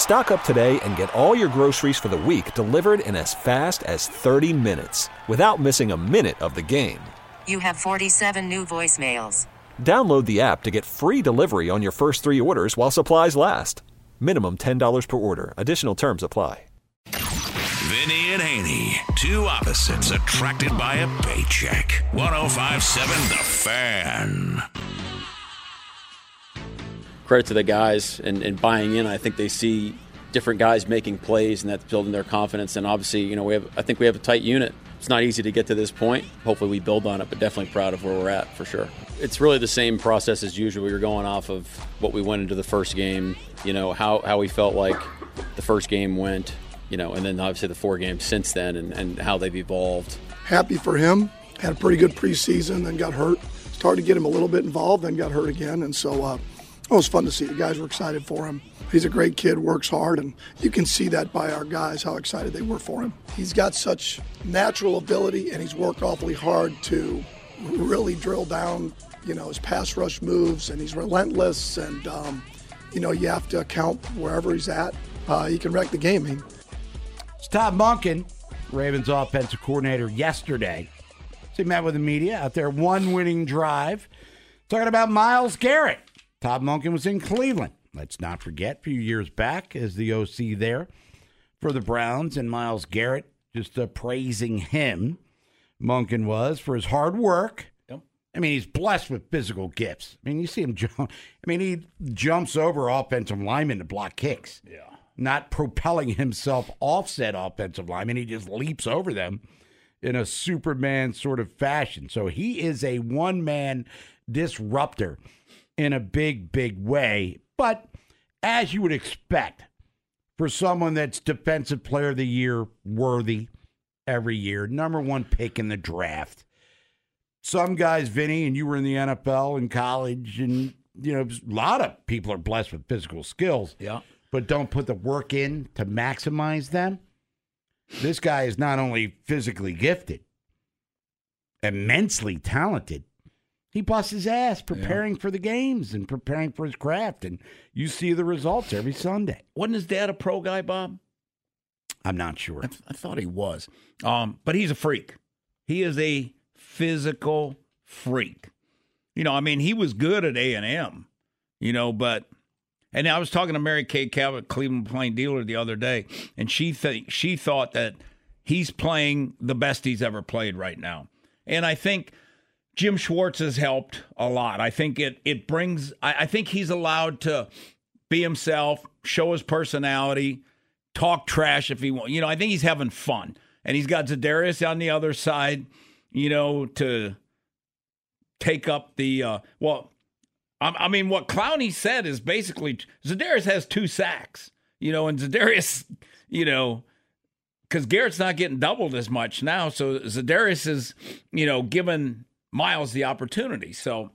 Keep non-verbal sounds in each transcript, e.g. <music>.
Stock up today and get all your groceries for the week delivered in as fast as 30 minutes without missing a minute of the game. You have 47 new voicemails. Download the app to get free delivery on your first three orders while supplies last. Minimum $10 per order. Additional terms apply. Vinny and Haney, two opposites attracted by a paycheck. 1057 The Fan. Credit to the guys and, and buying in. I think they see different guys making plays, and that's building their confidence. And obviously, you know, we have I think we have a tight unit. It's not easy to get to this point. Hopefully, we build on it, but definitely proud of where we're at for sure. It's really the same process as usual. We were going off of what we went into the first game. You know how how we felt like the first game went. You know, and then obviously the four games since then, and, and how they've evolved. Happy for him. Had a pretty good preseason, then got hurt. Started to get him a little bit involved, then got hurt again, and so uh, it was fun to see. The guys were excited for him. He's a great kid, works hard, and you can see that by our guys how excited they were for him. He's got such natural ability, and he's worked awfully hard to really drill down, you know, his pass rush moves, and he's relentless. And um, you know, you have to account wherever he's at. Uh, he can wreck the game. Mean, It's Todd Monken, Ravens offensive coordinator, yesterday. So he met with the media out there, one winning drive, talking about Myles Garrett. Todd Monken was in Cleveland. Let's not forget, a few years back as the OC there for the Browns, and Myles Garrett just uh, praising him. Monken was for his hard work. I mean, he's blessed with physical gifts. I mean, you see him <laughs> jump. I mean, he jumps over offensive linemen to block kicks. Yeah. Not propelling himself offset offensive linemen. He just leaps over them in a Superman sort of fashion. So he is a one man disruptor in a big, big way. But as you would expect for someone that's defensive player of the year worthy every year, number one pick in the draft. Some guys, Vinny, and you were in the NFL in college, and you know, a lot of people are blessed with physical skills. Yeah. But don't put the work in to maximize them. This guy is not only physically gifted, immensely talented. He busts his ass preparing for the games and preparing for his craft, and you see the results every Sunday. Wasn't his dad a pro guy, Bob? I'm not sure. I, th- I thought he was. Um, but he's a freak. He is a physical freak. You know, I mean, he was good at A and M. You know, but and I was talking to Mary Kay Cabot, Cleveland Plain Dealer, the other day, and she th- she thought that he's playing the best he's ever played right now. And I think Jim Schwartz has helped a lot. I think it it brings. I, I think he's allowed to be himself, show his personality, talk trash if he wants. You know, I think he's having fun, and he's got Zadarius on the other side. You know, to take up the uh, well. I, I mean, what Clowney said is basically Zadarius has two sacks. You know, and Zadarius, <laughs> you know, because Garrett's not getting doubled as much now, so Zadarius is, you know, given Myles the opportunity. So,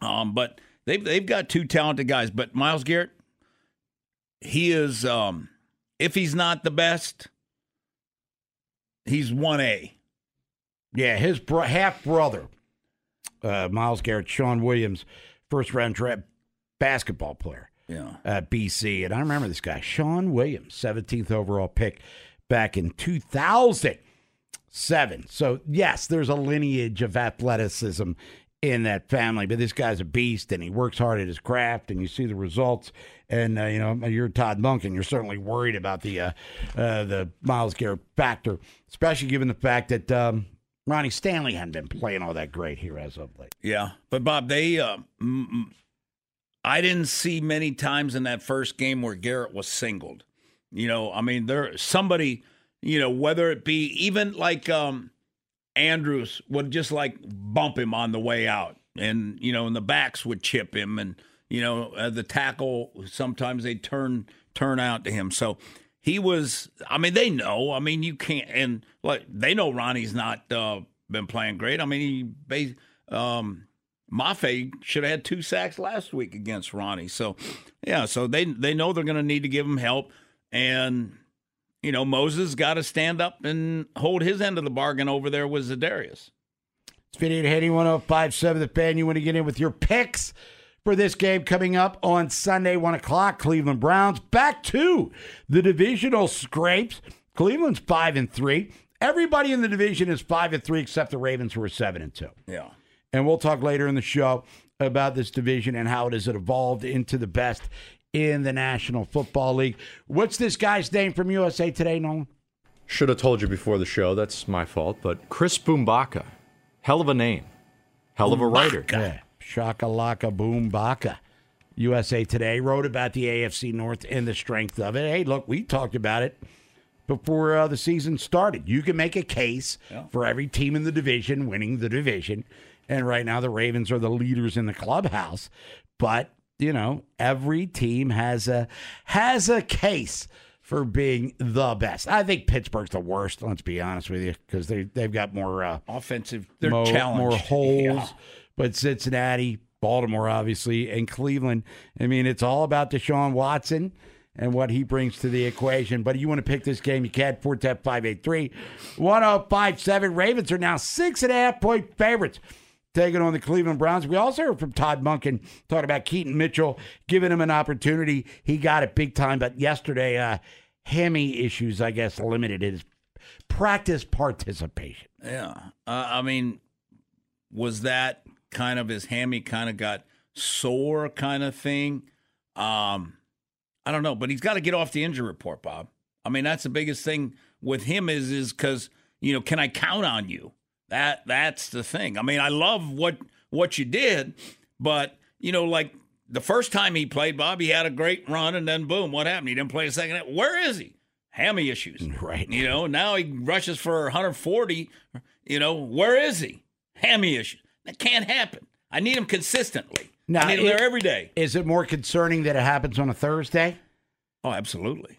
um, but they've they've got two talented guys. But Myles Garrett, he is, um, if he's not the best, he's one A. Yeah, his bro- half brother, uh, Myles Garrett, Sean Williams, first round draft basketball player Yeah. at BC. And I remember this guy, Sean Williams, 17th overall pick back in 2007. So, yes, there's a lineage of athleticism in that family, but this guy's a beast and he works hard at his craft and you see the results. And, uh, you know, you're Todd Monken. You're certainly worried about the, uh, uh, the Myles Garrett factor, especially given the fact that um, Ronnie Stanley hadn't been playing all that great here as of late. Yeah, but Bob, they, uh, I didn't see many times in that first game where Garrett was singled. You know, I mean, there somebody, you know, whether it be even like um, Andrews would just like bump him on the way out, and you know, and the backs would chip him, and you know, uh, the tackle sometimes they turn turn out to him. So he was. I mean, they know. I mean, you can't. And like they know Ronnie's not uh, been playing great. I mean, he um, Mafe should have had two sacks last week against Ronnie. So yeah, so they they know they're going to need to give him help, and you know Moses got to stand up and hold his end of the bargain over there with Zadarius. It's Vinny and Haney 1057 The Fan. You want to get in with your picks for this game coming up on Sunday, 1 o'clock. Cleveland Browns back to the divisional scrapes. Cleveland's 5 and 3. Everybody in the division is 5 and 3 except the Ravens, who are 7 and 2. Yeah. And we'll talk later in the show about this division and how it has evolved into the best in the National Football League. What's this guy's name from USA Today, Nolan? Should have told you before the show. That's my fault. But Chris Bumbaca, hell of a name, hell of a writer. Yeah. Shakalaka Boom Baka. USA Today wrote about the AFC North and the strength of it. Hey, look, we talked about it before uh, the season started. You can make a case for every team in the division winning the division. And right now, the Ravens are the leaders in the clubhouse. But you know, every team has a has a case for being the best. I think Pittsburgh's the worst. Let's be honest with you, because they they've got more uh, Offensive, they're more, challenged. more holes. Yeah. But Cincinnati, Baltimore, obviously, and Cleveland. I mean, it's all about Deshaun Watson and what he brings to the equation. But you want to pick this game, you can. 410 583 1057. Ravens are now six and a half point favorites. Taking on the Cleveland Browns. We also heard from Todd Monken talking about Keaton Mitchell, giving him an opportunity. He got it big time, but yesterday, uh, hammy issues, I guess, limited his practice participation. Yeah. Uh, I mean, was that kind of his hammy kind of got sore kind of thing? Um, I don't know, but he's got to get off the injury report, Bob. I mean, that's the biggest thing with him is is because you know, can I count on you? That that's the thing. I mean, I love what what you did, but you know, like the first time he played, Bob, he had a great run, and then boom, what happened? He didn't play a second. Where is he? Hammy issues, <laughs> Right. You know, now he rushes for 140. You know, where is he? Hammy issues. That can't happen. I need him consistently. Now, I need him it- there every day. Is it more concerning that it happens on a Thursday? Oh, absolutely.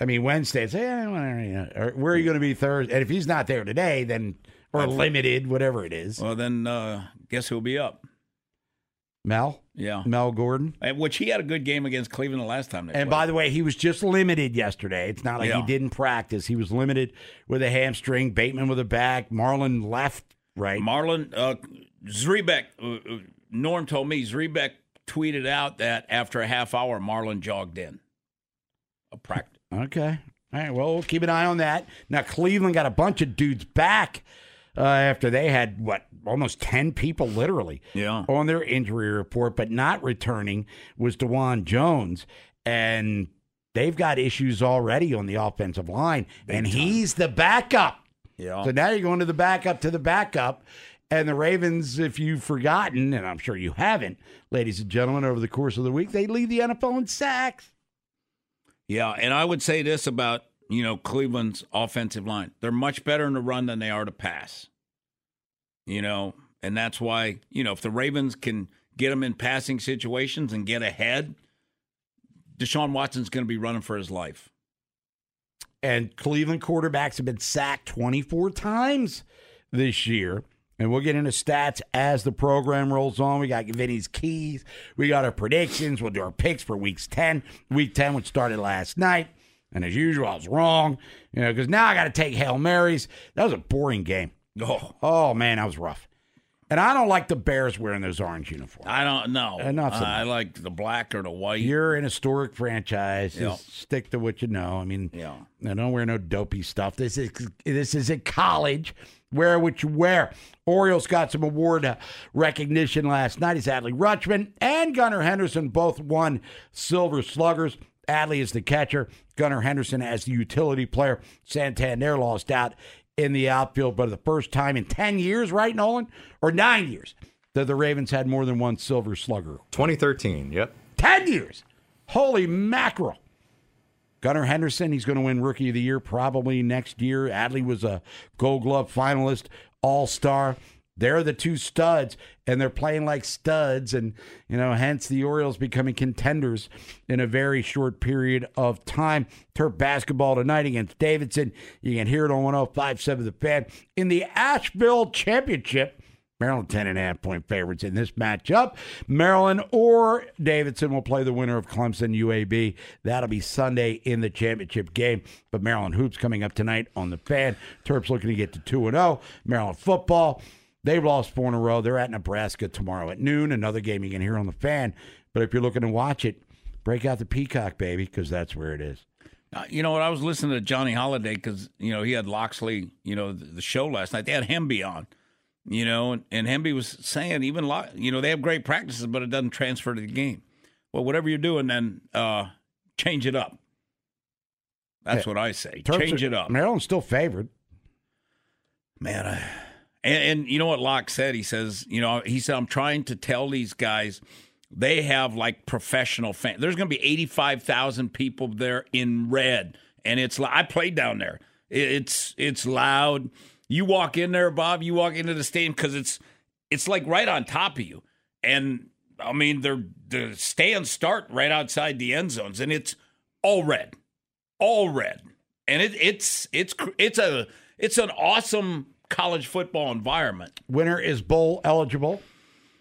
I mean, Wednesday, it's, you know, where are you going to be Thursday? And if he's not there today, then, or limited, whatever it is. Well, then uh, guess who'll be up? Mel? Yeah. Mel Gordon. And Which he had a good game against Cleveland the last time they And played. by the way, he was just limited yesterday. It's not like he didn't practice. He was limited with a hamstring, Bateman with a back, Marlon left, right? Marlon uh, Zrebiec, uh, uh, Norm told me Zrebiec tweeted out that after a half hour, Marlon jogged in a practice. Okay. All right. Well, we'll keep an eye on that. Now, Cleveland got a bunch of dudes back uh, after they had, what, almost 10 people literally Yeah. on their injury report, but not returning was Dawand Jones. And they've got issues already on the offensive line. and he's the backup. Yeah. So now you're going to the backup to the backup. And the Ravens, if you've forgotten, and I'm sure you haven't, ladies and gentlemen, over the course of the week, they lead the NFL in sacks. Yeah, and I would say this about you know Cleveland's offensive line: they're much better in the run than they are to pass. You know, and that's why you know if the Ravens can get them in passing situations and get ahead, Deshaun Watson's going to be running for his life. and Cleveland quarterbacks have been sacked 24 times this year. And we'll get into stats as the program rolls on. We got Vinny's keys. We got our predictions. We'll do our picks for weeks 10. Week 10, which started last night. And as usual, I was wrong, you know, because now I got to take Hail Marys. That was a boring game. Oh, Oh, man, that was rough. And I don't like the Bears wearing those orange uniforms. I don't know. Enough of I like the black or the white. You're an historic franchise. Yeah. stick to what you know. I mean, Yeah. I don't wear no dopey stuff. This is this is at college. Wear what you wear. Orioles got some award uh, recognition last night. He's Adley Rutschman and Gunnar Henderson both won Silver Sluggers. Adley is the catcher. Gunnar Henderson as the utility player. Santander lost out in the outfield, but the first time in 10 years, right, Nolan? Or nine years that the Ravens had more than one Silver Slugger. 2013. Yep. 10 years. Holy mackerel. Gunnar Henderson, he's going to win Rookie of the Year probably next year. Adley was a Gold Glove finalist, All Star. They're the two studs, and they're playing like studs, and you know, hence the Orioles becoming contenders in a very short period of time. Terp basketball tonight against Davidson. You can hear it on 105.7 The Fan in the Asheville Championship. Maryland 10 and a half point favorites in this matchup. Maryland or Davidson will play the winner of Clemson UAB. That'll be Sunday in the championship game. But Maryland hoops coming up tonight on the fan. Terps looking to get to 2 and 0. Maryland football. They've lost four in a row. They're at Nebraska tomorrow at noon. Another game you can hear on the fan. But if you're looking to watch it, break out the Peacock, baby, because that's where it is. Uh, you know what? I was listening to Johnny Holliday because you know he had Locksley, you know, the, the show last night. They had Hemby on, you know, and, and Hemby was saying even Lo- you know they have great practices, but it doesn't transfer to the game. Well, whatever you're doing, then uh, change it up. That's Yeah. what I say. Terps change are- it up, Maryland's still favored. man. I, and, and you know what Locke said? He says, you know, he said I'm trying to tell these guys they have like professional fans. There's going to be 85,000 people there in red, and it's I played down there. It's it's loud. You walk in there, Bob. You walk into the stadium because it's it's like right on top of you, and I mean they're the stands start right outside the end zones, and it's all red, all red, and it, it's it's it's a it's an awesome college football environment. Winner is bowl eligible.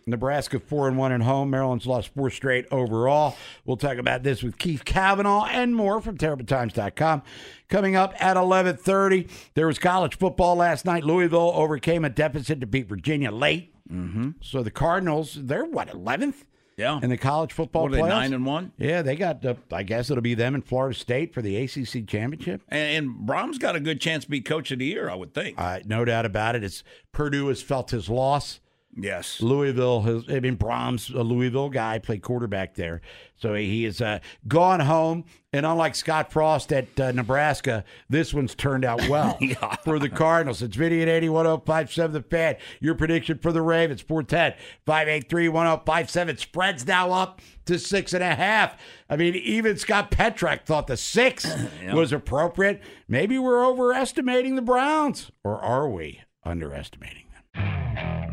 Nebraska four and one at home. Maryland's lost four straight overall. We'll talk about this with Keith Kavanaugh and more from TerrapinTimes.com. Coming up at eleven thirty, there was college football last night. Louisville overcame a deficit to beat Virginia late. Mm-hmm. So the Cardinals, they're what eleventh Yeah, in the college football what are they playoffs? nine and one? yeah, they got. Uh, I guess it'll be them in Florida State for the ACC championship. And, and Brohm's got a good chance to be coach of the year, I would think. Uh, no doubt about it. It's Purdue has felt his loss. Yes. Louisville has, I mean, Brohm's, a Louisville guy, played quarterback there. So he has uh, gone home. And unlike Scott Frost at uh, Nebraska, this one's turned out well <laughs> <laughs> for the Cardinals. It's Vinny at 81057 The Fan. Your prediction for the Ravens, 410 583 1057. Spreads now up to six and a half. I mean, even Scott Petrak thought the six <clears throat> was appropriate. Maybe we're overestimating the Browns. Or are we underestimating them?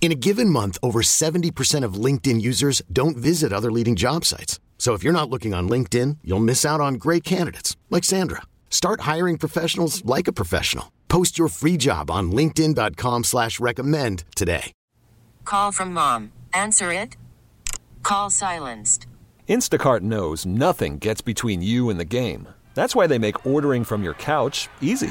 In a given month, over 70% of LinkedIn users don't visit other leading job sites. So if you're not looking on LinkedIn, you'll miss out on great candidates like Sandra. Start hiring professionals like a professional. Post your free job on linkedin.com slash recommend today. Call from mom. Answer it. Call silenced. Instacart knows nothing gets between you and the game. That's why they make ordering from your couch easy.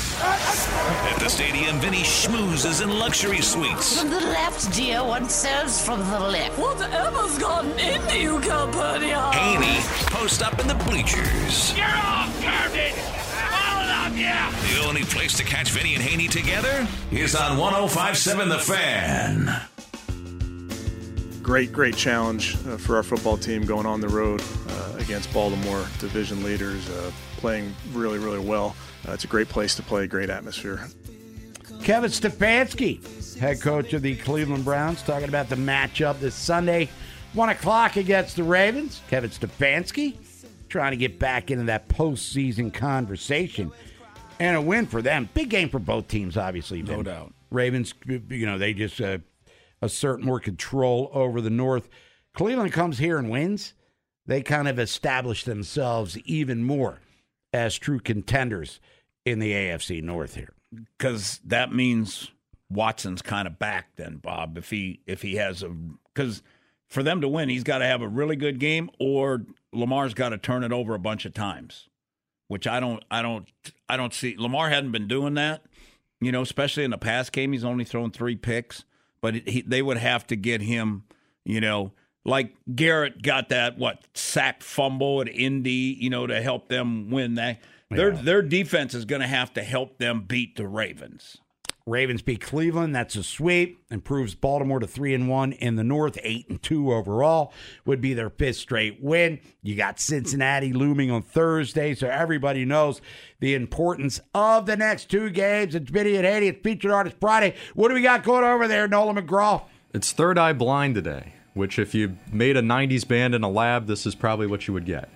At the schmoozes in luxury suites. From the left, dear. One serves from the left. Whatever's gotten into you, Calpurnia? Haney post up in the bleachers. You're all garbage! All of you! The only place to catch Vinny and Haney together is on 1057 The Fan. great, great challenge uh, for our football team going on the road uh, against Baltimore division leaders, uh, playing really, really well. Uh, it's a great place to play, great atmosphere. Kevin Stefanski, head coach of the Cleveland Browns, talking about the matchup this Sunday, 1 o'clock against the Ravens. Kevin Stefanski trying to get back into that postseason conversation. And a win for them. Big game for both teams, obviously. No Vin. doubt. Ravens, you know, they just uh, assert more control over the North. Cleveland comes here and wins. They kind of establish themselves even more as true contenders in the AFC North here. Because that means Watson's kind of back then, Bob. If he if he has a because for them to win, he's got to have a really good game, or Lamar's got to turn it over a bunch of times. Which I don't, I don't, I don't see Lamar hadn't been doing that. You know, especially in the past game, he's only thrown three picks. But he, they would have to get him. You know, like Garrett got that what sack fumble at Indy. You know, to help them win that. Their their defense is going to have to help them beat the Ravens. Ravens beat Cleveland. That's a sweep. Improves Baltimore to three and one in the North, eight and two overall. Would be their fifth straight win. You got Cincinnati looming on Thursday, so everybody knows the importance of the next two games. It's Vinny and Haney. It's featured artist Friday. What do we got going over there, Nolan McGraw? It's Third Eye Blind today, which if you made a '90s band in a lab, this is probably what you would get.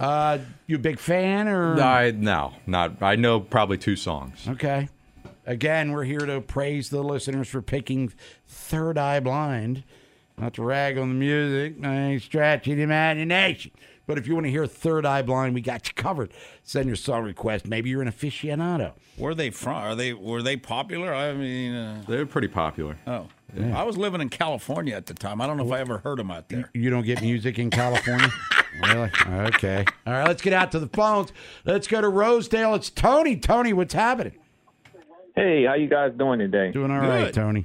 Uh, you a big fan or? I no, not. I know probably two songs. Okay. Again, we're here to praise the listeners for picking Third Eye Blind. Not to rag on the music, I ain't stretching the imagination. But if you want to hear Third Eye Blind, we got you covered. Send your song request. Maybe you're an aficionado. Where are they from? Are they were they popular? I mean, uh, They're pretty popular. oh, Yeah. I was living in California at the time. I don't know if I ever heard them out there. You don't get music in California? <laughs> really? Okay. All right, let's get out to the phones. Let's go to Rosedale. It's Tony. Tony, what's happening? Hey, how you guys doing today? Doing all right, Tony.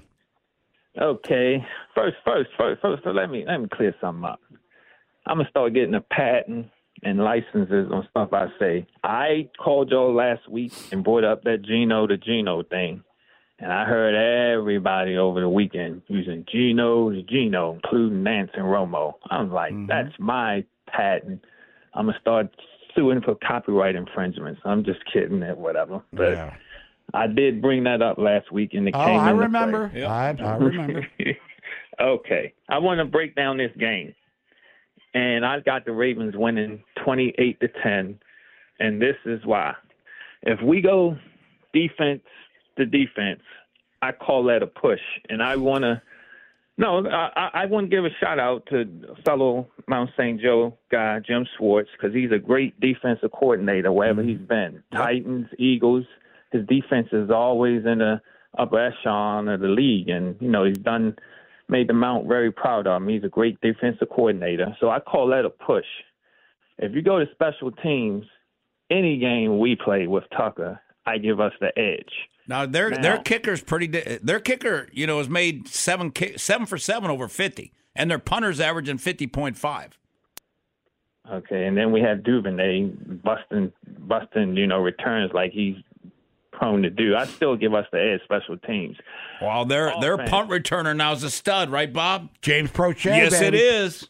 Okay. First, first, first, first. So let me let me clear something up. I'm gonna start getting a patent and licenses on stuff I say. I called y'all last week and brought up that Gino to Gino thing, and I heard everybody over the weekend using Gino to Gino, including Nance and Romo. I was like, mm-hmm. that's my patent. I'm gonna start suing for copyright infringements. I'm just kidding and whatever, but. I did bring that up last week, and it Oh, came. I remember. play. I, I remember. <laughs> okay, I want to break down this game, and I got the Ravens winning twenty-eight to ten, and this is why. If we go defense to defense, I call that a push, and I want to. No, I, I- I want to give a shout out to fellow Mount St. Joe guy Jim Schwartz because he's a great defensive coordinator wherever mm-hmm. he's been. Titans, Eagles, his defense is always in the upper echelon of the league, and you know he's done made the Mount very proud of him. He's a great defensive coordinator, so I call that a push. If you go to special teams, any game we play with Tucker, I give us the edge. Now their Now- their kicker's pretty. di- Their kicker, you know, has made seven kick, seven for seven over fifty, and their punter's averaging fifty point five. Okay, and then we have Duvernay busting, busting, you know, returns like he's prone to do. I still give us the edge special teams. Well, their their Offense. punt returner now is a stud, right, Bob? James Proche. Yes, it baby. is.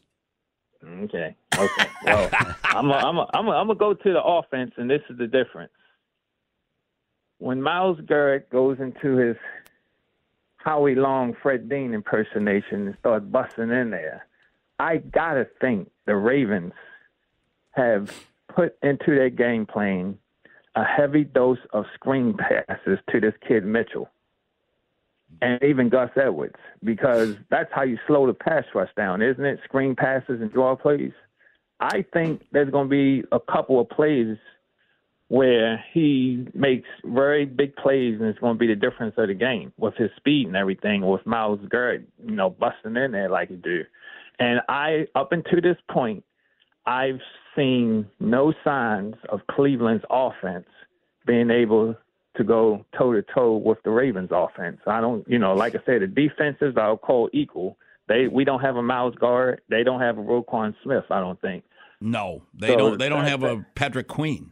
Okay. Okay. Well, <laughs> I'm a, I'm a, I'm a, I'm gonna go to the offense, and this is the difference. When Myles Garrett goes into his Howie Long, Fred Dean impersonation and starts busting in there, I gotta think the Ravens have put into their game plan a heavy dose of screen passes to this kid Mitchell and even Gus Edwards because that's how you slow the pass rush down, isn't it? Screen passes and draw plays. I think there's going to be a couple of plays where he makes very big plays and it's going to be the difference of the game with his speed and everything with Myles Garrett, you know, busting in there like he do. And I, up until this point, I've seen no signs of Cleveland's offense being able to go toe to toe with the Ravens offense. I don't, you know, like I said, the defenses I'll call equal. They we don't have a Miles Guard. They don't have a Roquan Smith. I don't think. No, they So don't. They don't have a Patrick Queen.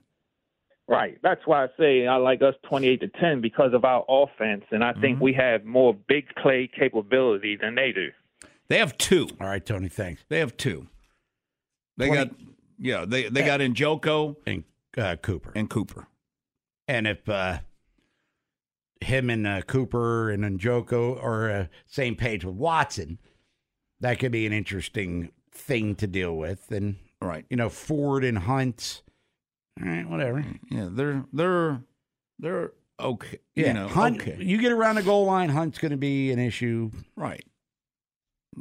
Right. That's why I say I like us 28 to 10 because of our offense, and I think we have more big play capability than they do. They have two. All right, Tony. Thanks. They have two. They 20 got yeah. They they got Njoku and uh, Cooper and Cooper. And if uh, him and uh, Cooper and Njoku are uh, same page with Watson, that could be an interesting thing to deal with. And right, you know, Ford and Hunt. All right, whatever. Yeah, they're they're they're okay. Yeah, you know, Hunt. okay. You get around the goal line, Hunt's going to be an issue. Right.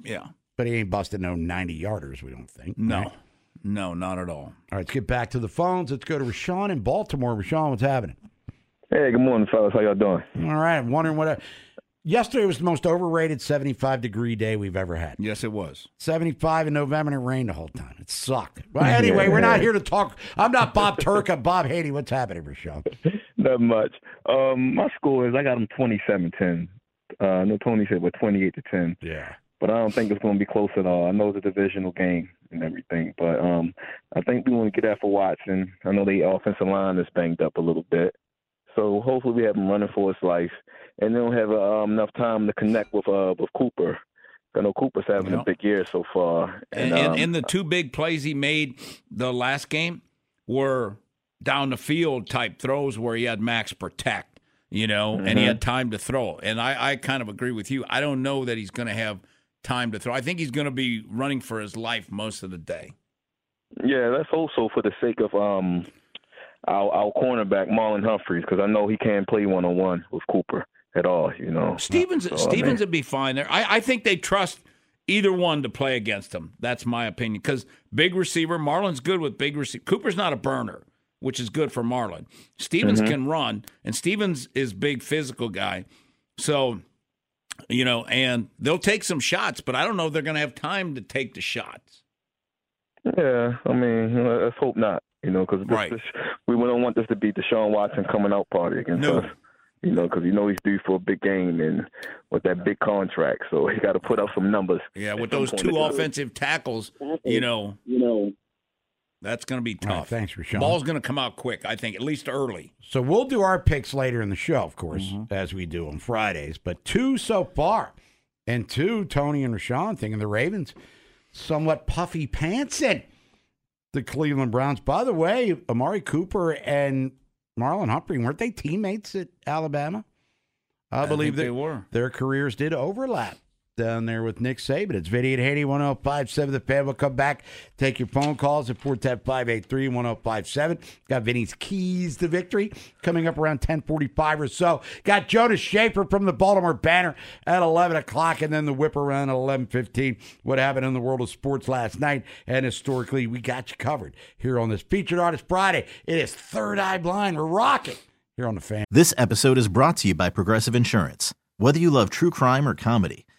Yeah. But he ain't busting no ninety yarders. We don't think. No, right? no, not at all. All right, let's get back to the phones. Let's go to Rashawn in Baltimore. Rashawn, what's happening? Hey, good morning, fellas. How y'all doing? All right, I'm wondering what. Yesterday was the most overrated 75 degree day we've ever had. Yes, it was. 75 in November and it rained the whole time. It sucked. Well, anyway, we're not here to talk. I'm not Bob Turka. Bob Haney. What's happening, Rashawn? <laughs> Not much. Um, my score is I got them 27-10. Uh, I know Tony said what 28 to 10. Yeah. But I don't think it's going to be close at all. I know it's a divisional game and everything, but um, I think we want to get that for Watson. I know the offensive line is banged up a little bit, so hopefully we have him running for his life, and then we'll have uh, um, enough time to connect with uh, with Cooper. I know Cooper's having Yeah. a big year so far, And, and, um, and the two big plays he made the last game were down the field type throws where he had Max protect, you know, and he Mhm. had time to throw. And I, I kind of agree with you. I don't know that he's going to have time to throw. I think he's going to be running for his life most of the day. Yeah, that's also for the sake of um our our cornerback Marlon Humphreys because I know he can't play one on one with Cooper at all. You know, Stephens So, I Stephens mean, would be fine there. I, I think they trust either one to play against him. That's my opinion. Because big receiver, Marlon's good with big receiver. Cooper's not a burner, which is good for Marlon. Stephens Mhm. can run, and Stephens is big physical guy. So, you know, and they'll take some shots, but I don't know if they're going to have time to take the shots. yeah, I mean, let's hope not. You know, because Right. we don't want this to be Deshaun Watson coming out party against No. us. You know, because you know he's due for a big game and with that big contract, so he got to put up some numbers. Yeah, with those point two to- offensive tackles, you know, you know, that's going to be All right, tough. thanks, Rashawn. Ball's going to come out quick, I think, at least early. So we'll do our picks later in the show, of course, Mm-hmm. as we do on Fridays. But two so far, and two, Tony and Rashawn thinking the Ravens somewhat puffy pants pantsing the Cleveland Browns. By the way, Amari Cooper and Marlon Humphrey weren't they teammates at Alabama? I, I believe they were. Their careers did overlap down there with Nick Saban. It's Vinny and Haney, 1057 The Fan. We'll come back, take your phone calls at 410 1057 Got Vinny's keys to victory coming up around 1045 or so. Got Jonas Shaffer from the Baltimore Banner at 11 o'clock, and then the whip around at 1115. What happened in the world of sports last night, and historically, we got you covered here on this Featured Artist Friday. It is Third Eye Blind. We're rocking here on The Fan. This episode is brought to you by Progressive Insurance. Whether you love true crime or comedy,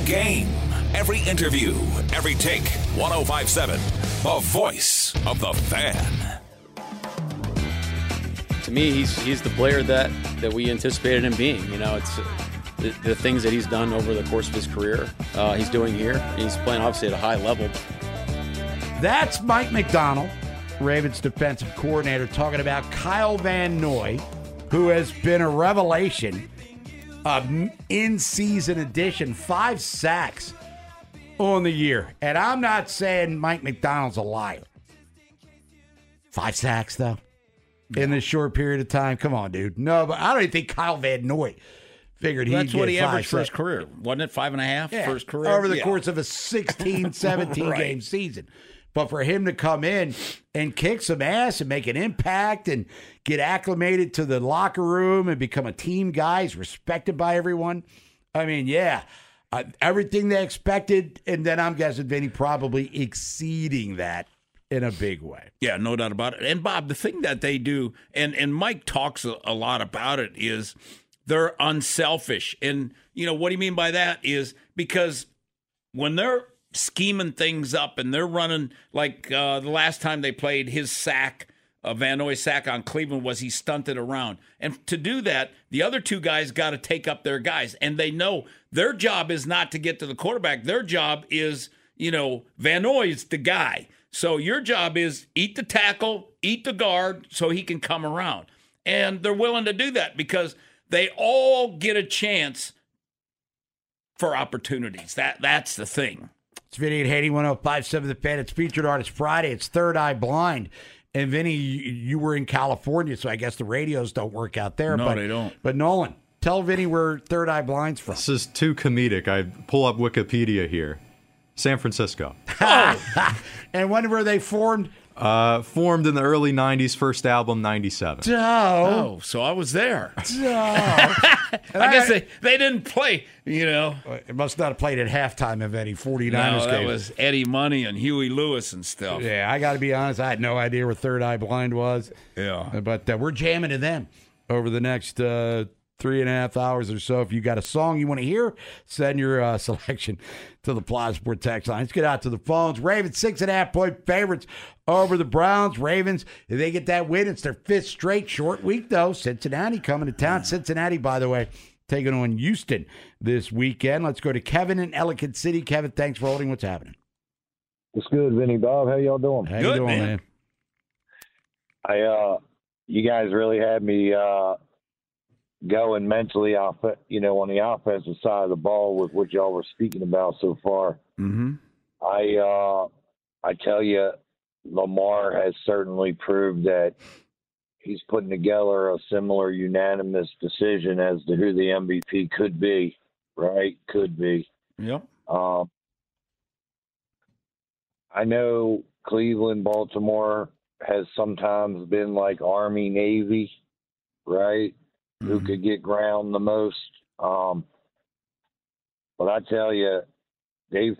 Every game, every interview, every take. 1057, the voice of the fan. to me, he's he's the player that that we anticipated him being. You know, it's uh, the, the things that he's done over the course of his career. Uh, he's doing here. He's playing obviously at a high level. That's Mike Macdonald, Ravens defensive coordinator, talking about Kyle Van Noy, who has been a revelation, um, in season addition, five sacks on the year. And I'm not saying Mike Macdonald's a liar. Five sacks, though, in this short period of time. Come on, dude. No, but I don't even think Kyle Van Noy figured he'd That's what he averaged for his career, wasn't it? Five and a half Yeah, for his career over the Yeah. course of a 16, 17 <laughs> Right. game season. But for him to come in and kick some ass and make an impact and get acclimated to the locker room and become a team guy, he's respected by everyone. I mean, yeah, uh, everything they expected, and then I'm guessing Vinny probably exceeding that in a big way. Yeah, no doubt about it. And Bob, the thing that they do, and and Mike talks a, a lot about it, is they're unselfish. And you know what do you mean by that? Is because when they're scheming things up and they're running like uh, the last time they played his sack. Uh, Van sack on Cleveland was he stunted around. And to do that, the other two guys got to take up their guys. And they know their job is not to get to the quarterback. Their job is, you know, Van Noy's the guy. So your job is eat the tackle, eat the guard so he can come around. And they're willing to do that because they all get a chance for opportunities. That that's the thing. It's Vinny and Haney, 1057 The Fan. It's Featured Artist Friday. It's Third Eye Blind. And Vinny, you, you were in California, so I guess the radios don't work out there. No, but, they don't. But Nolan, tell Vinny where Third Eye Blind's from. This is too comedic. I pull up Wikipedia here. San Francisco. <laughs> and when were they formed? Uh, formed in the early 90s, first album 97. Oh, so I was there. I <laughs> I guess they, they didn't play, you know. It must not have played at halftime of any 49ers No, that game. was Eddie Money and Huey Lewis and stuff. Yeah, I got to be honest. I had no idea where Third Eye Blind was. Yeah. But uh, we're jamming to them over the next uh, three and a half hours or so. If you got a song you want to hear, send your uh, <laughs> selection to the Plaza Sport text line. Let's get out to the phones. Ravens, six and a half point favorites over the Browns. Ravens, if they get that win, it's their fifth straight short week, though. Cincinnati coming to town. Cincinnati, by the way, taking on Houston this weekend. Let's go to Kevin in Ellicott City. Kevin, thanks for holding. What's happening? What's good, Vinny Bob? How y'all doing? How you doing, man? I uh you guys really had me uh going mentally off you know, on the offensive side of the ball with what y'all were speaking about so far. Mm-hmm. I uh I tell you Lamar has certainly proved that he's putting together a similar unanimous decision as to who the MVP could be, right? Could be. Yep. Um, I know Cleveland, Baltimore has sometimes been like Army, Navy, right? Who could get ground the most. Um, but I tell you, they've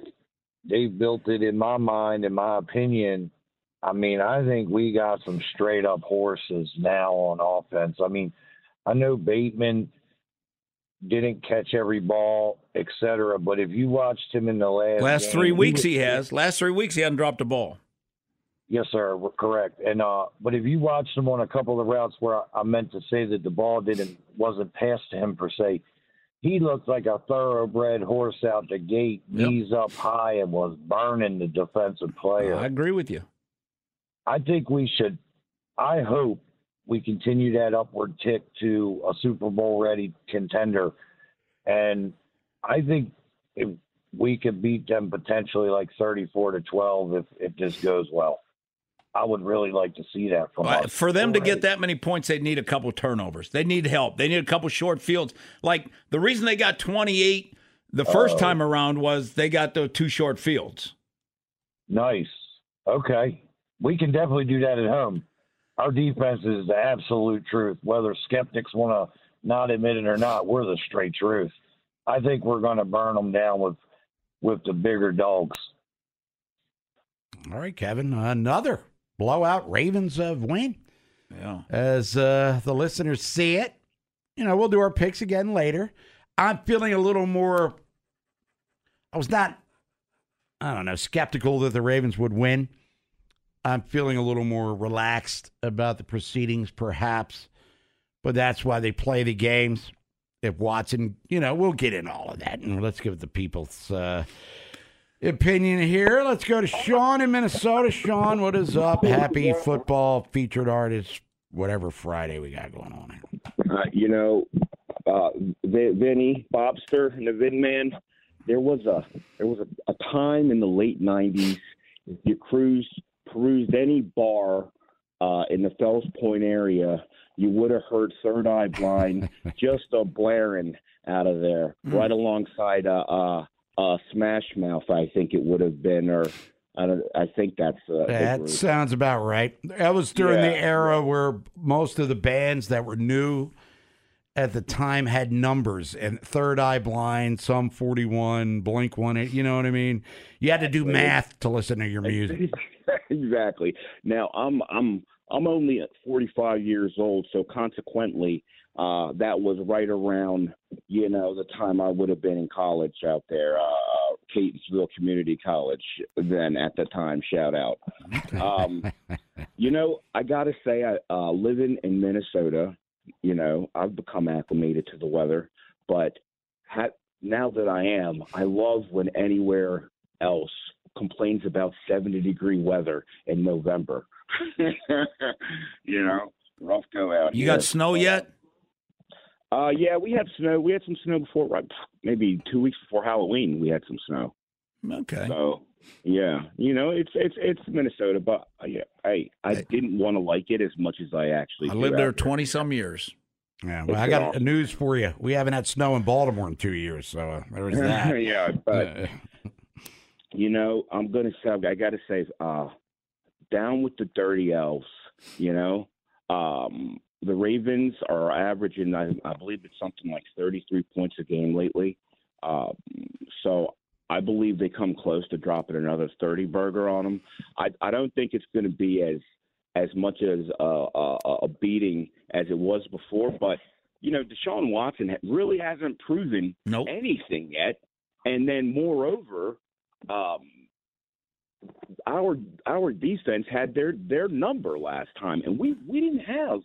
they've built it in my mind, in my opinion. I mean, I think we got some straight up horses now on offense. I mean, I know Bateman didn't catch every ball, et cetera, but if you watched him in the last Last game, three weeks was- he has. Last three weeks he hadn't dropped a ball. Yes, sir. we're Correct. And uh, but if you watched him on a couple of routes where I, I meant to say that the ball didn't wasn't passed to him per se, he looked like a thoroughbred horse out the gate, knees up high, and was burning the defensive player. I agree with you. I think we should. I hope we continue that upward tick to a Super Bowl ready contender, and I think if we could beat them potentially like thirty-four to twelve if if this goes well. I would really like to see that from Uh, us. For them to get that many points, they need a couple turnovers. They need help. They need a couple short fields. Like the reason they got 28 the first Oh. time around was they got the two short fields. Nice. Okay. We can definitely do that at home. Our defense is the absolute truth. Whether skeptics want to not admit it or not, we're the straight truth. I think we're going to burn them down with with the bigger dogs. All right, Kevin. Another blowout Ravens uh, win. Yeah. As uh, the listeners see it, you know, we'll do our picks again later. I'm feeling a little more. I was not, I don't know, skeptical that the Ravens would win. I'm feeling a little more relaxed about the proceedings, perhaps, but that's why they play the games. If Watson, you know, we'll get in all of that, and let's give the people's uh, opinion here. Let's go to Sean in Minnesota. Sean, what is up? Happy football featured artist, whatever Friday we got going on here. Uh, you know, uh, Vinny Bobster and the Vin Man. There was a there was a, a time in the late '90s. If you cruised perused any bar uh, in the Fells Point area, you would have heard Third Eye Blind <laughs> just a blaring out of there, Hmm. right alongside uh, uh, Smash Mouth. I think it would have been, or I don't. I think that's uh, That sounds about right. That was during the era where most of the bands that were new at the time had numbers and Third Eye Blind, Sum 41, Blink One. You know what I mean? You had to do math to listen to your music. <laughs> exactly. Now I'm I'm I'm only at 45 years old, so consequently, uh, that was right around you know the time I would have been in college out there, uh, Catonsville Community College. Then at the time, shout out. Um, <laughs> you know, I gotta say, I uh, living in Minnesota, you know, I've become acclimated to the weather, but ha- now that I am, I love when anywhere else complains about 70 degree weather in November. <laughs> you know, rough go out. You here. got snow yet? Uh, yeah, we had snow. We had some snow before, right? Maybe two weeks before Halloween, we had some snow. Okay. So, yeah, you know, it's it's it's Minnesota, but uh, yeah, I I didn't want to like it as much as I actually. I lived there 20 some years. Yeah, well, I got a news for you. We haven't had snow in Baltimore in two years, so uh, there was <laughs> that. yeah, but you know, I'm gonna say I got to say, uh, down with the dirty elves. You know, um, the Ravens are averaging, I, I believe it's something like 33 points a game lately. Um, so I believe they come close to dropping another 30 burger on them. I, I don't think it's going to be as as much as a, a, a beating as it was before, but you know, Deshaun Watson really hasn't proven nope. anything yet. And then, moreover, um, our our defense had their their number last time, and we we didn't have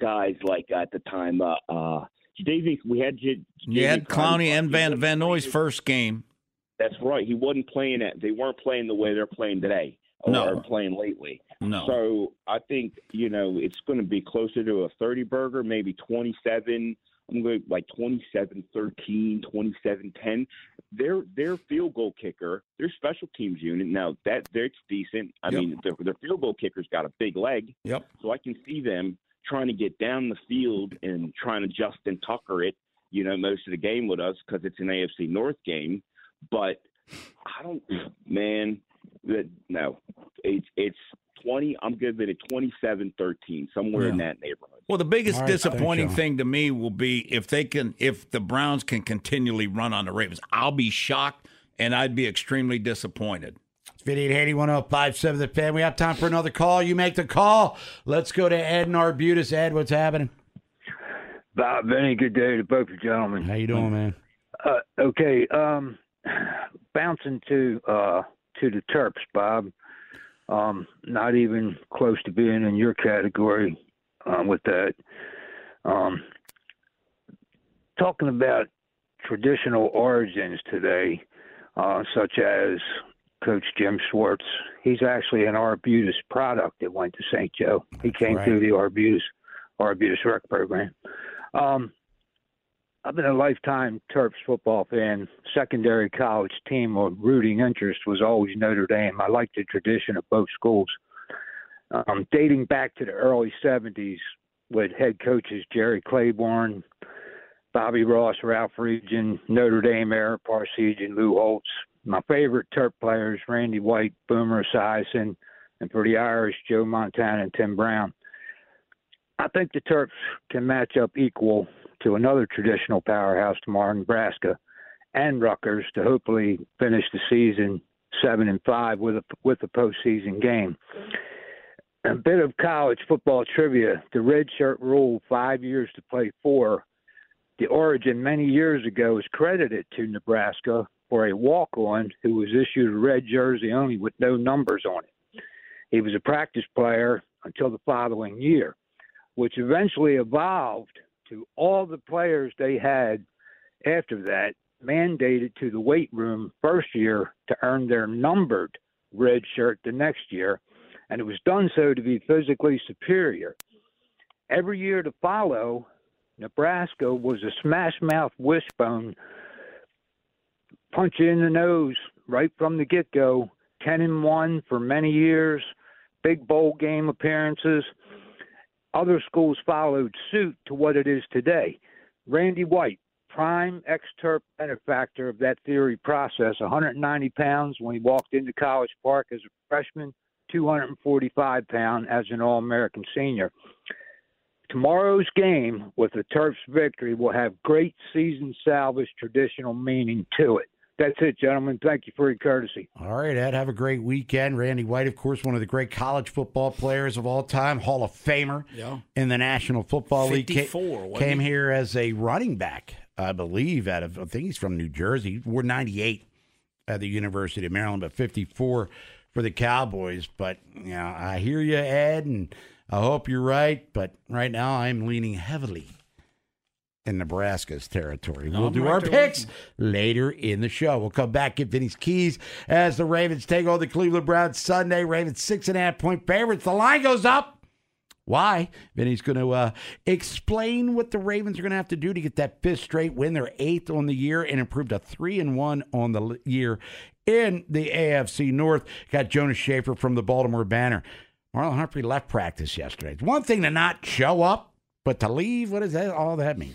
guys like at the time. Uh, uh, Davey, we had J- You had Clowney and Van Van Noy's first game. That's right. He wasn't playing it. They weren't playing the way they're playing today or No. playing lately. No. So I think you know it's going to be closer to a 30 burger, maybe 27. I'm going like 27 13, 27 10. Their their field goal kicker, their special teams unit. Now that that's decent. I Yep. mean, their, their field goal kicker's got a big leg. Yep. So I can see them trying to get down the field and trying to Justin Tucker it, you know, most of the game with us because it's an AFC North game. But I don't, man, that no, it's it's twenty. I'm giving it 27-13, somewhere in that neighborhood. Well, the biggest All right, disappointing thing to me will be if they can, if the Browns can continually run on the Ravens. I'll be shocked and I'd be extremely disappointed. It's Vinny and Haynes, 1057 The Fan. We have time for another call. You make the call. Let's go to Ed in Arbutus. Ed, what's happening? Bob, Benny, good day to both you gentlemen. How you doing, man? Uh, okay, um, bouncing to uh, to the Terps, Bob. Um, not even close to being in your category um, with that. Um, talking about traditional origins today, uh, such as Coach Jim Schwartz. He's actually an Arbutus product that went to St. Joe. He came Right. through the Arbutus Arbutus rec program. Um, I've been a lifetime Terps football fan. Secondary college team or rooting interest was always Notre Dame. I like the tradition of both schools. Um, dating back to the early 70s with head coaches Jerry Claiborne, Bobby Ross, Ralph Friedgen, Notre Dame, Ara Parseghian, Lou Holtz. My favorite Terp players, Randy White, Boomer Esiason, and for the Irish, Joe Montana and Tim Brown. I think the Terps can match up equal to another traditional powerhouse tomorrow, Nebraska, and Rutgers to hopefully finish the season seven and five with a with a postseason game. A bit of college football trivia: the red shirt rule, five years to play four. The origin many years ago is credited to Nebraska for a walk-on who was issued a red jersey only with no numbers on it. He was a practice player until the following year, which eventually evolved to all the players they had after that mandated to the weight room first year to earn their numbered red shirt the next year, and it was done so to be physically superior. Every year to follow, Nebraska was a smash mouth wishbone, punch in the nose right from the get go. 10 and 1 for many years, big bowl game appearances. Other schools followed suit to what it is today. Randy White, prime ex Terp benefactor of that theory process, 190 pounds when he walked into College Park as a freshman, 245 pound as an All American senior. Tomorrow's game with the Terps victory will have great season salvage traditional meaning to it. That's it, gentlemen. Thank you for your courtesy. All right, Ed. Have a great weekend. Randy White, of course, one of the great college football players of all time, Hall of Famer Yeah. in the National Football League. Ca- 54, Came he? here as a running back, I believe, out of I think he's from New Jersey. He wore 98 at the University of Maryland, but 54 for the Cowboys. But you know, I hear you, Ed, and I hope you're right. But right now, I'm leaning heavily in Nebraska's territory. We'll I'm do right our picks later in the show. We'll come back, get Vinny's keys as the Ravens take on the Cleveland Browns Sunday. Ravens six and a half point favorites. The line goes up. Why? Vinny's going to uh, explain what the Ravens are going to have to do to get that fifth straight win. They're eighth on the year and improved to three and one on the year in the AFC North. Got Jonas Shaffer from the Baltimore Banner. Marlon Humphrey left practice yesterday. It's one thing to not show up, but to leave, what does that all that mean?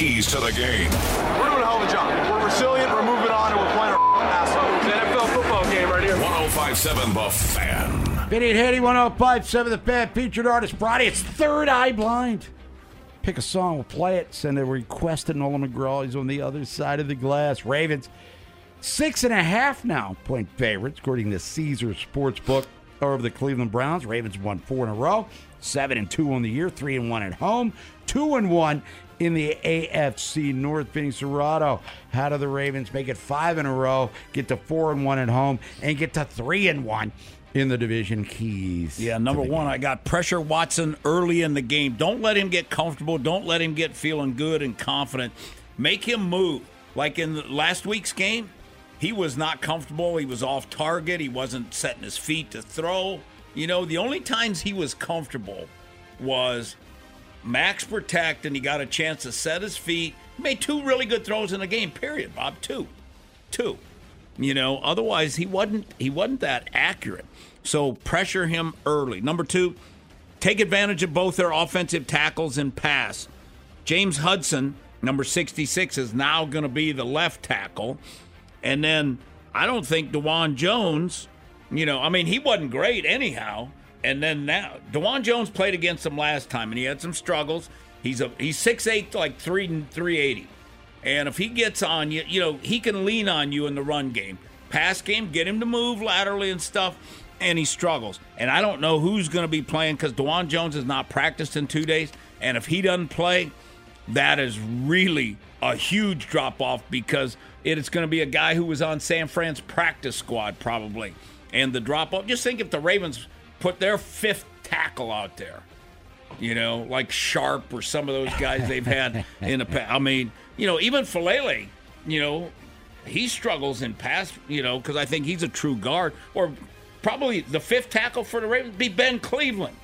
Keys to the game. We're doing a hell of a job. We're resilient, we're moving on, and we're playing our <laughs> ass off. It's an NFL football game right here. 1057 The Fan. Vinny and Haynes, 1057 The Fan, featured artist Friday. It's Third Eye Blind. Pick a song, we'll play it. Send a request to Nolan McGraw. He's on the other side of the glass. Ravens, six and a half now point favorites, according to Caesar Sportsbook over the Cleveland Browns. Ravens won four in a row, seven and two on the year, three and one at home, two and one in the AFC North. Vinny Cerrato, how do the Ravens make it five in a row, get to four and one at home, and get to three and one in the division keys? Yeah, number one, I got pressure Watson early in the game. Don't let him get comfortable. Don't let him get feeling good and confident. Make him move. Like in last week's game, he was not comfortable. He was off target. He wasn't setting his feet to throw. You know, the only times he was comfortable was max protect and he got a chance to set his feet. Made two really good throws in the game, period, Bob. Two. Two. You know, otherwise he wasn't he wasn't that accurate. So pressure him early. Number two, take advantage of both their offensive tackles and pass. James Hudson, number 66, is now going to be the left tackle. And then I don't think Dawand Jones, you know, I mean, he wasn't great anyhow. And then now, Dawand Jones played against him last time, and he had some struggles. He's a he's six eight, like three three eighty, and if he gets on you, you know, he can lean on you in the run game, pass game, get him to move laterally and stuff. And he struggles. And I don't know who's going to be playing because Dawand Jones has not practiced in two days. And if he doesn't play, that is really a huge drop off because it is going to be a guy who was on San Fran's practice squad probably. And the drop off, just think if the Ravens put their fifth tackle out there, you know, like Sharp or some of those guys they've had in the past. I mean, you know, even Faalele, you know, he struggles in pass, you know, because I think he's a true guard. Or probably the fifth tackle for the Ravens be Ben Cleveland.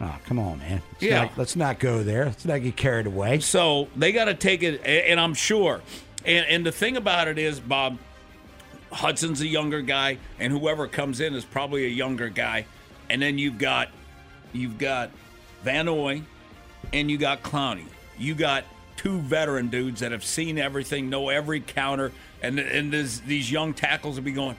Oh, come on, man. Let's Yeah. Not, let's not go there. Let's not get carried away. So they got to take it, and I'm sure. And, and the thing about it is, Bob, Hudson's a younger guy, and whoever comes in is probably a younger guy. And then you've got, you've got Van Noy, and you got Clowney. You got two veteran dudes that have seen everything, know every counter, and and this, these young tackles will be going,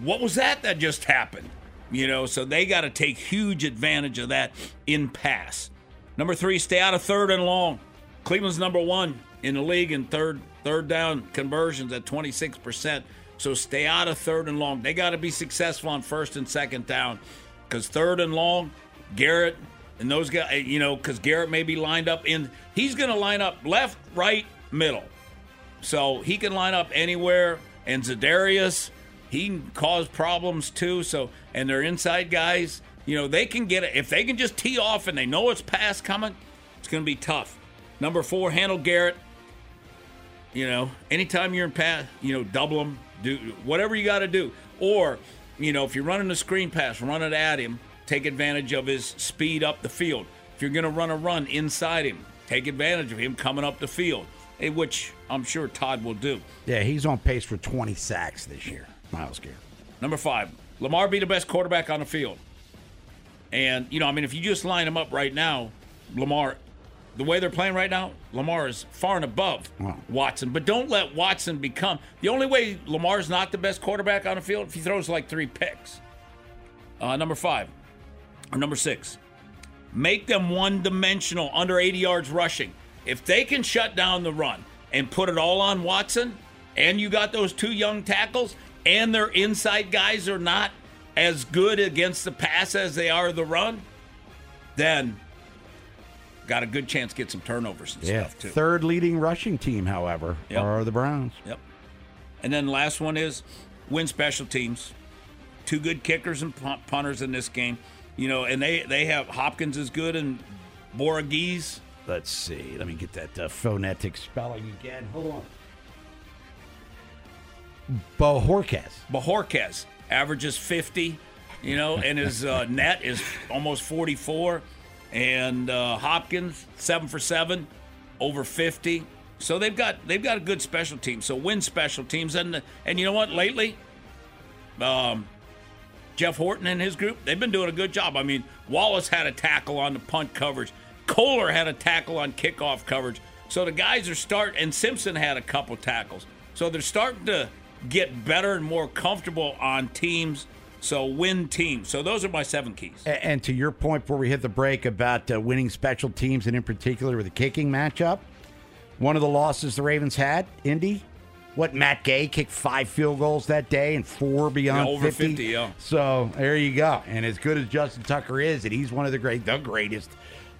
what was that that just happened? You know, so they got to take huge advantage of that in pass. Number three, stay out of third and long. Cleveland's number one in the league in third third down conversions at 26%. So stay out of third and long. They got to be successful on first and second down because third and long, Garrett and those guys, eh, you know, because Garrett may be lined up in, he's going to line up left, right, middle. So he can line up anywhere. And Za'Darius, he can cause problems too. So, and their inside guys, you know, they can get it. If they can just tee off and they know it's pass coming, it's going to be tough. Number four, handle Garrett. You know, anytime you're in pass, you know, double them, do whatever you got to do. Or, you know, if you're running a screen pass, run it at him, take advantage of his speed up the field. If you're going to run a run inside him, take advantage of him coming up the field. eh, which I'm sure Todd will do. Yeah, he's on pace for 20 sacks this year, Myles Garrett. Number five, Lamar be the best quarterback on the field. And, you know, I mean, if you just line him up right now, Lamar, the way they're playing right now, Lamar is far and above Watson. But don't let Watson become the only way Lamar's not the best quarterback on the field if he throws like three picks. Uh, number five, or number six, make them one dimensional, under 80 yards rushing. If they can shut down the run and put it all on Watson, and you got those two young tackles, and their inside guys are not as good against the pass as they are the run, then got a good chance to get some turnovers and Yeah, stuff too. third leading rushing team, however, Yep. are the Browns. Yep. And then the last one is win special teams. Two good kickers and punters in this game. You know, and they they have Hopkins is good and Boragese. Let's see. Let me get that uh, phonetic spelling again. Hold on. Bojorquez. Bojorquez averages 50, you know, and his uh, net is almost 44. And uh, Hopkins, seven for seven, over 50. So they've got they've got a good special team. So win special teams, and and you know what? Lately, um, Jeff Horton and his group they've been doing a good job. I mean, Wallace had a tackle on the punt coverage. Kohler had a tackle on kickoff coverage. So the guys are start and Simpson had a couple tackles. So they're starting to get better and more comfortable on teams. So win teams. So those are my seven keys. A- And to your point before we hit the break about uh, winning special teams and in particular with the kicking matchup, one of the losses the Ravens had, Indy, what Matt Gay kicked five field goals that day and four beyond Yeah, over 50. 50, yeah. So there you go. And as good as Justin Tucker is, and he's one of the great, the greatest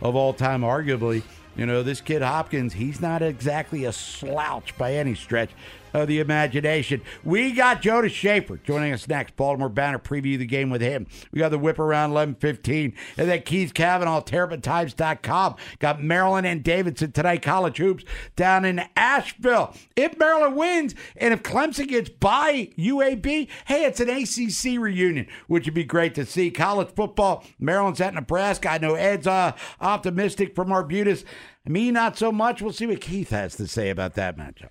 of all time, arguably. You know, this kid Hopkins, he's not exactly a slouch by any stretch of the imagination. We got Jonas Shaffer joining us next. Baltimore Banner preview the game with him. We got the whip around 11:15, and then Keith Kavanaugh, TerrapinTimes.com. Got Maryland and Davidson tonight. College hoops down in Asheville. If Maryland wins, and if Clemson gets by UAB, hey, it's an ACC reunion, which would be great to see. College football, Maryland's at Nebraska. I know Ed's uh, optimistic from Arbutus. Me, not so much. We'll see what Keith has to say about that matchup.